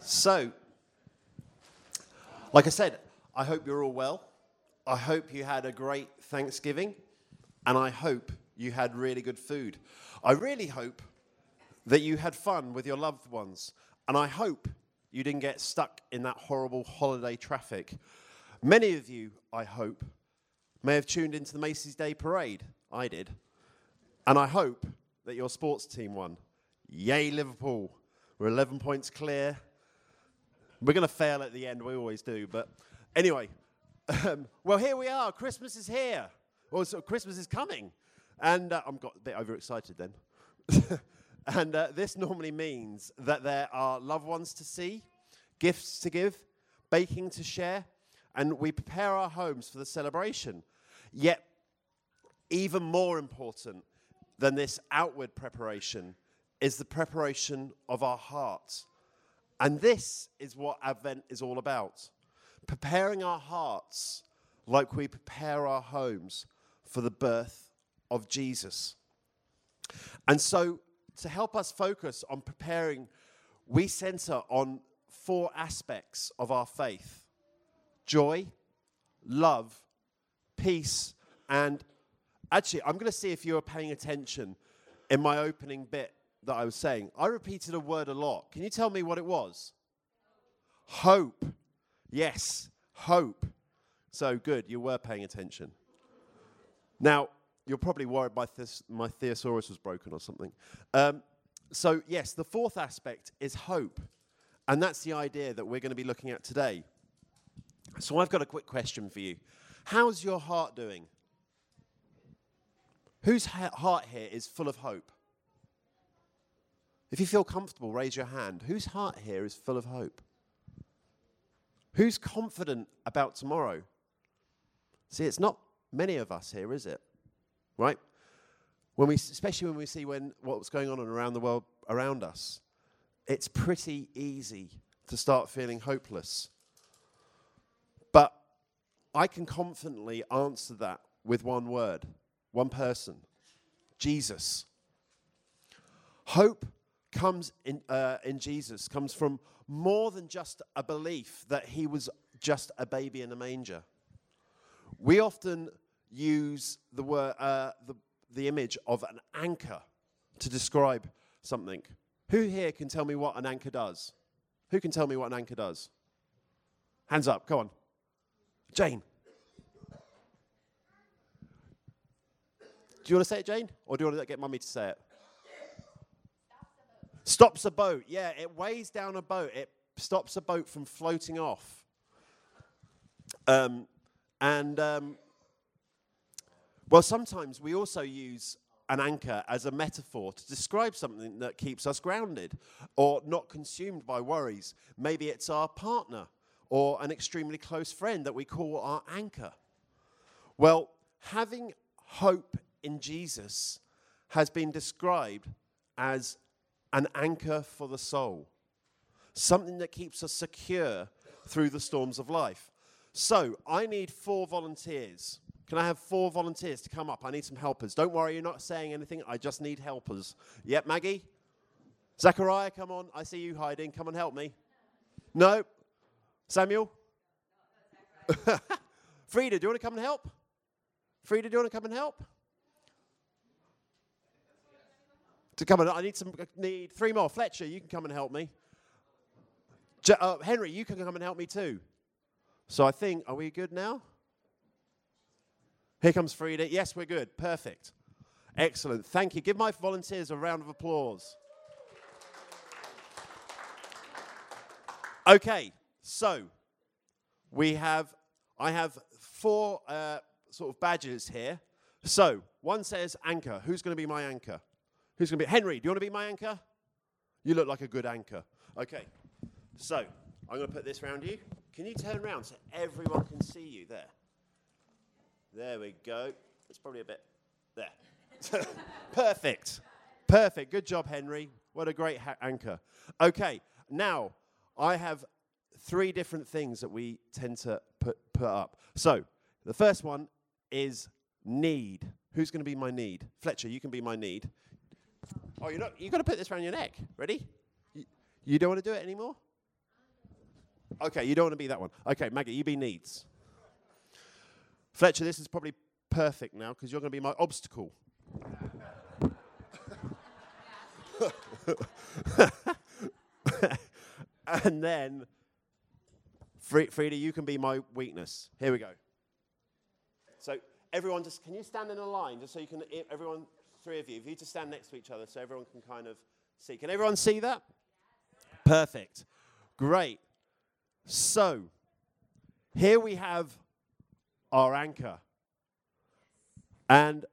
So, like I said, I hope you're all well. I hope you had a great Thanksgiving, and I hope you had really good food. I really hope that you had fun with your loved ones, and I hope you didn't get stuck in that horrible holiday traffic. Many of you, I hope, may have tuned into the Macy's Day Parade. I did. And I hope that your sports team won. Yay, Liverpool. We're 11 points clear. We're going to fail at the end, we always do. But anyway, um, well, here we are. Christmas is here. Well, so Christmas is coming. And uh, I'm got a bit overexcited then. and uh, this normally means that there are loved ones to see, gifts to give, baking to share, and we prepare our homes for the celebration. Yet, even more important than this outward preparation is the preparation of our hearts. And this is what Advent is all about preparing our hearts like we prepare our homes for the birth of Jesus. And so, to help us focus on preparing, we center on four aspects of our faith joy, love, peace, and actually, I'm going to see if you are paying attention in my opening bit that I was saying. I repeated a word a lot. Can you tell me what it was? Hope. Yes, hope. So good, you were paying attention. Now, you're probably worried my, thes- my thesaurus was broken or something. Um, so, yes, the fourth aspect is hope. And that's the idea that we're going to be looking at today. So, I've got a quick question for you. How's your heart doing? Whose ha- heart here is full of hope? If you feel comfortable, raise your hand. Whose heart here is full of hope? Who's confident about tomorrow? See, it's not many of us here, is it? Right? When we, especially when we see when, what's going on around the world around us, it's pretty easy to start feeling hopeless. But I can confidently answer that with one word, one person Jesus. Hope comes in, uh, in Jesus comes from more than just a belief that he was just a baby in a manger. We often use the, word, uh, the, the image of an anchor to describe something. Who here can tell me what an anchor does? Who can tell me what an anchor does? Hands up, come on. Jane. Do you want to say it, Jane? Or do you want to get mummy to say it? Stops a boat. Yeah, it weighs down a boat. It stops a boat from floating off. Um, and, um, well, sometimes we also use an anchor as a metaphor to describe something that keeps us grounded or not consumed by worries. Maybe it's our partner or an extremely close friend that we call our anchor. Well, having hope in Jesus has been described as an anchor for the soul, something that keeps us secure through the storms of life. So, I need four volunteers. Can I have four volunteers to come up? I need some helpers. Don't worry, you're not saying anything. I just need helpers. Yep, Maggie? Zachariah, come on. I see you hiding. Come and help me. No? Samuel? Frida, do you want to come and help? Frida, do you want to come and help? To come and I need some. Need three more. Fletcher, you can come and help me. Uh, Henry, you can come and help me too. So I think, are we good now? Here comes Frida. Yes, we're good. Perfect. Excellent. Thank you. Give my volunteers a round of applause. Okay, so we have, I have four uh, sort of badges here. So one says anchor. Who's going to be my anchor? Who's going to be Henry? Do you want to be my anchor? You look like a good anchor. Okay, so I'm going to put this around you. Can you turn around so everyone can see you there? There we go. It's probably a bit there. Perfect. Perfect. Good job, Henry. What a great ha- anchor. Okay, now I have three different things that we tend to put, put up. So the first one is need. Who's going to be my need? Fletcher, you can be my need. Oh, you're not. You've got to put this around your neck. Ready? You, you don't want to do it anymore? Okay, you don't want to be that one. Okay, Maggie, you be needs. Fletcher, this is probably perfect now because you're going to be my obstacle. and then, Frida, you can be my weakness. Here we go. So, everyone, just can you stand in a line just so you can, everyone, three of you, if you just stand next to each other so everyone can kind of see. Can everyone see that? Perfect. Great. So, here we have our anchor. And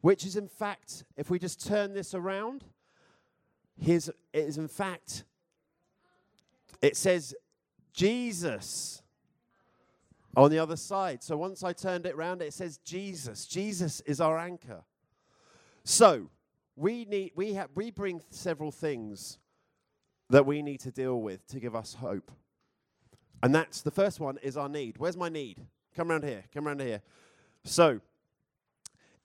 which is, in fact, if we just turn this around, here's, it is, in fact, it says Jesus on the other side. So once I turned it around, it says Jesus. Jesus is our anchor. So we need we have we bring several things that we need to deal with to give us hope. And that's the first one is our need. Where's my need? Come around here. Come around here. So,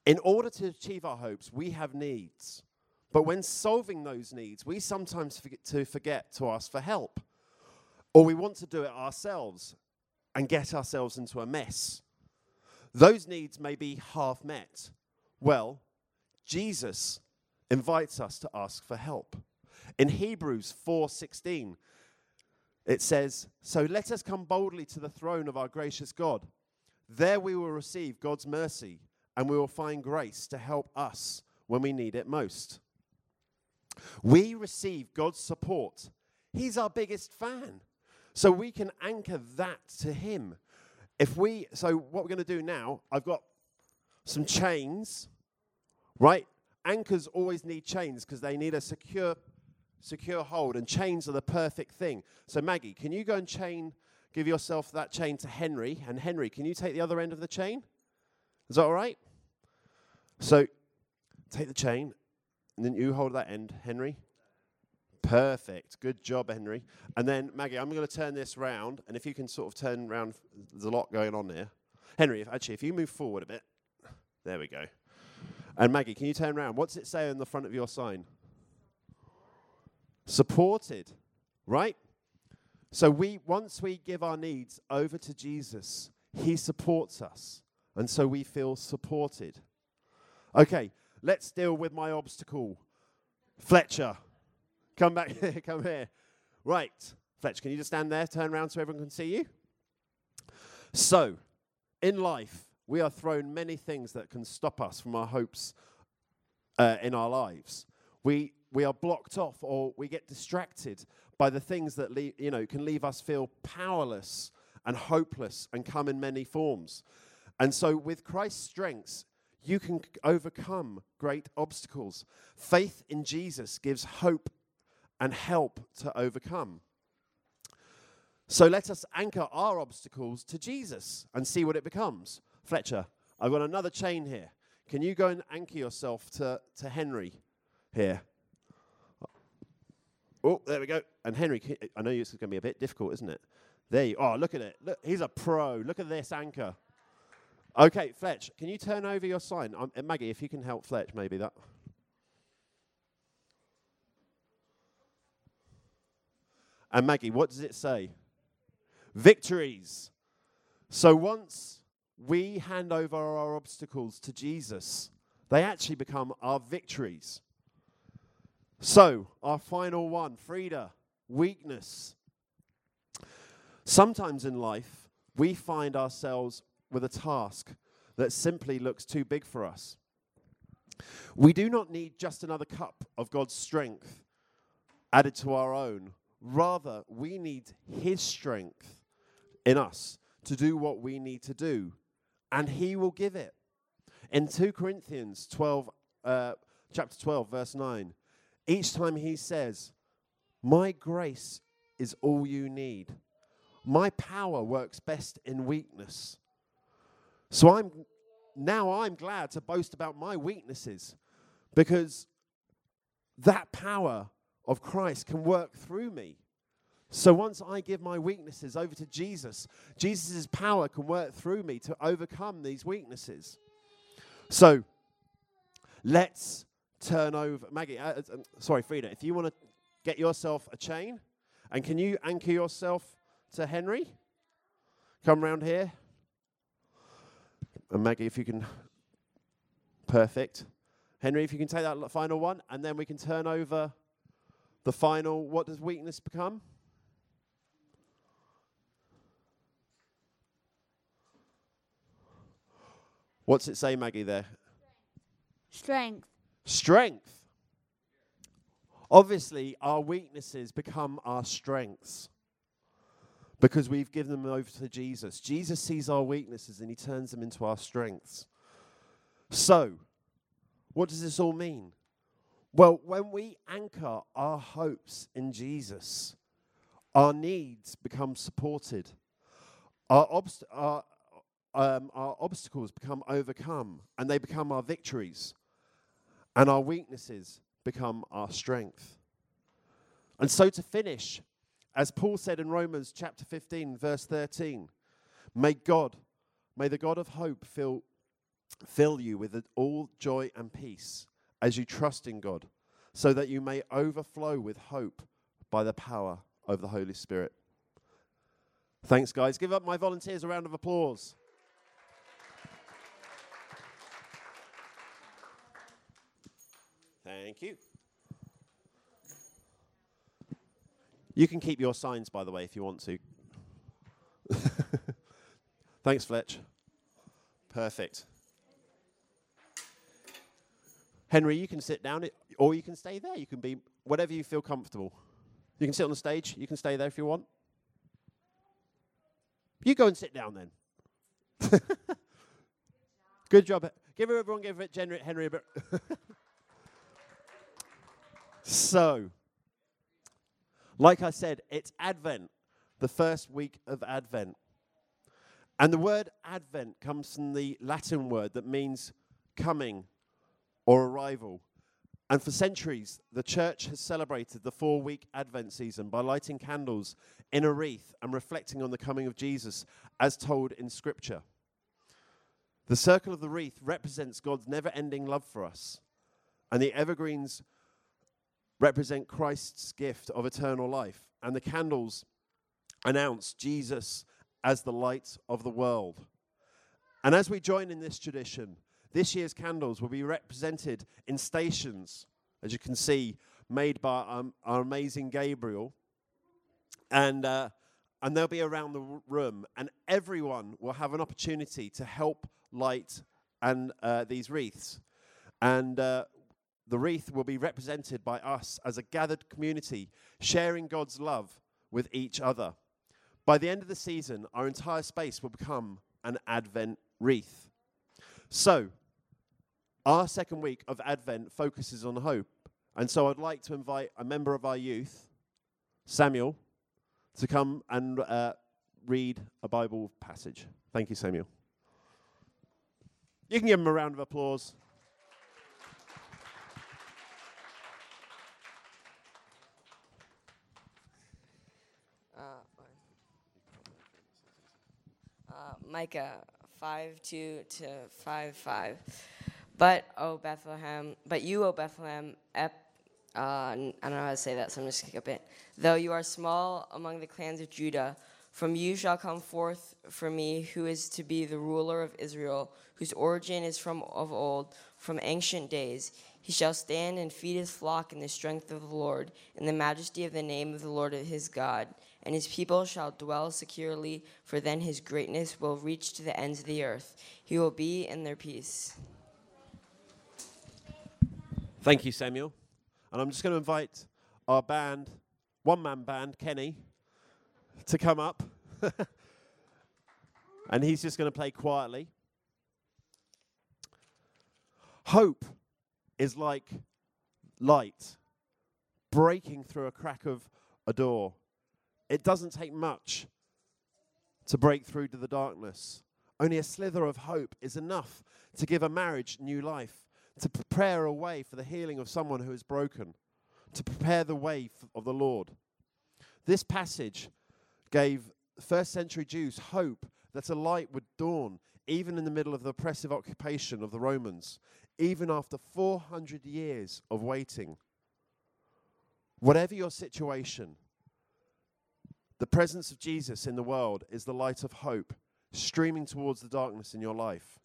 in order to achieve our hopes, we have needs. But when solving those needs, we sometimes forget to forget to ask for help. Or we want to do it ourselves and get ourselves into a mess. Those needs may be half met. Well, Jesus invites us to ask for help. In Hebrews 4:16, it says, "So let us come boldly to the throne of our gracious God. There we will receive God's mercy, and we will find grace to help us when we need it most." We receive God's support. He's our biggest fan. So we can anchor that to him. If we so what we're going to do now, I've got some chains, right? Anchors always need chains because they need a secure secure hold, and chains are the perfect thing. So, Maggie, can you go and chain, give yourself that chain to Henry? And Henry, can you take the other end of the chain? Is that all right? So, take the chain, and then you hold that end, Henry. Perfect. Good job, Henry. And then, Maggie, I'm going to turn this round, and if you can sort of turn around, there's a lot going on here. Henry, if, actually, if you move forward a bit, there we go. And Maggie, can you turn around? What's it say on the front of your sign? supported, right? So we once we give our needs over to Jesus, he supports us. And so we feel supported. Okay, let's deal with my obstacle. Fletcher, come back here, come here. Right, Fletcher, can you just stand there, turn around so everyone can see you? So, in life, we are thrown many things that can stop us from our hopes uh, in our lives. We we are blocked off or we get distracted by the things that you know can leave us feel powerless and hopeless and come in many forms. And so with Christ's strengths, you can overcome great obstacles. Faith in Jesus gives hope and help to overcome. So let us anchor our obstacles to Jesus and see what it becomes. Fletcher, I've got another chain here. Can you go and anchor yourself to, to Henry here? Oh, there we go. And Henry, I know this is going to be a bit difficult, isn't it? There you Oh, look at it. Look, he's a pro. Look at this anchor. Okay, Fletch, can you turn over your sign? Um, Maggie, if you can help Fletch, maybe that. And Maggie, what does it say? Victories. So once we hand over our obstacles to Jesus, they actually become our victories. So, our final one Frida, weakness. Sometimes in life, we find ourselves with a task that simply looks too big for us. We do not need just another cup of God's strength added to our own. Rather, we need His strength in us to do what we need to do, and He will give it. In 2 Corinthians 12, uh, chapter 12, verse 9, each time he says, My grace is all you need. My power works best in weakness. So I'm now I'm glad to boast about my weaknesses because that power of Christ can work through me. So once I give my weaknesses over to Jesus, Jesus' power can work through me to overcome these weaknesses. So let's turn over. Maggie, uh, uh, sorry, Frida, if you want to get yourself a chain, and can you anchor yourself to Henry. Come round here. And Maggie, if you can. Perfect. Henry, if you can take that final one, and then we can turn over the final. What does weakness become? What's it say, Maggie, there? Strength. Strength. Obviously, our weaknesses become our strengths because we've given them over to Jesus. Jesus sees our weaknesses and he turns them into our strengths. So, what does this all mean? Well, when we anchor our hopes in Jesus, our needs become supported. Our, obst- our, um, our obstacles become overcome and they become our victories. And our weaknesses become our strength. And so to finish, as Paul said in Romans chapter 15, verse 13, may God, may the God of hope fill, fill you with all joy and peace as you trust in God, so that you may overflow with hope by the power of the Holy Spirit. Thanks, guys. Give up my volunteers a round of applause. Thank you. You can keep your signs, by the way, if you want to. Thanks, Fletch. Perfect. Henry, you can sit down, or you can stay there. You can be whatever you feel comfortable. You can sit on the stage. You can stay there if you want. You go and sit down then. Good job. Give everyone, give it Henry a bit. So, like I said, it's Advent, the first week of Advent. And the word Advent comes from the Latin word that means coming or arrival. And for centuries, the church has celebrated the four week Advent season by lighting candles in a wreath and reflecting on the coming of Jesus as told in Scripture. The circle of the wreath represents God's never ending love for us, and the evergreens represent Christ's gift of eternal life, and the candles announce Jesus as the light of the world. And as we join in this tradition, this year's candles will be represented in stations, as you can see, made by um, our amazing Gabriel. And, uh, and they'll be around the room, and everyone will have an opportunity to help light and uh, these wreaths. And uh, the wreath will be represented by us as a gathered community, sharing God's love with each other. By the end of the season, our entire space will become an Advent wreath. So, our second week of Advent focuses on hope. And so I'd like to invite a member of our youth, Samuel, to come and uh, read a Bible passage. Thank you, Samuel. You can give him a round of applause. Micah 5 2 to 5 5. But, O Bethlehem, but you, O Bethlehem, Ep, uh, I don't know how to say that, so I'm just going to skip it. Though you are small among the clans of Judah, from you shall come forth for me who is to be the ruler of Israel, whose origin is from of old, from ancient days. He shall stand and feed his flock in the strength of the Lord, in the majesty of the name of the Lord of his God and his people shall dwell securely, for then his greatness will reach to the ends of the earth. He will be in their peace. Thank you, Samuel. And I'm just going to invite our band, one man band, Kenny, to come up. and he's just going to play quietly. Hope is like light breaking through a crack of a door it doesn't take much to break through to the darkness. Only a slither of hope is enough to give a marriage new life, to prepare a way for the healing of someone who is broken, to prepare the way of the Lord. This passage gave first century Jews hope that a light would dawn even in the middle of the oppressive occupation of the Romans, even after 400 years of waiting. Whatever your situation, The presence of Jesus in the world is the light of hope streaming towards the darkness in your life.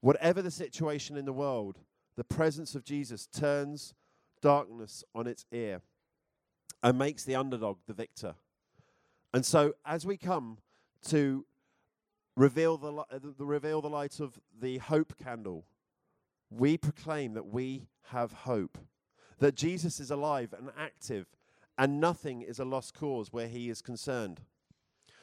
Whatever the situation in the world, the presence of Jesus turns darkness on its ear and makes the underdog the victor. And so, as we come to reveal the, the reveal the light of the hope candle, we proclaim that we have hope, that Jesus is alive and active, and nothing is a lost cause where he is concerned.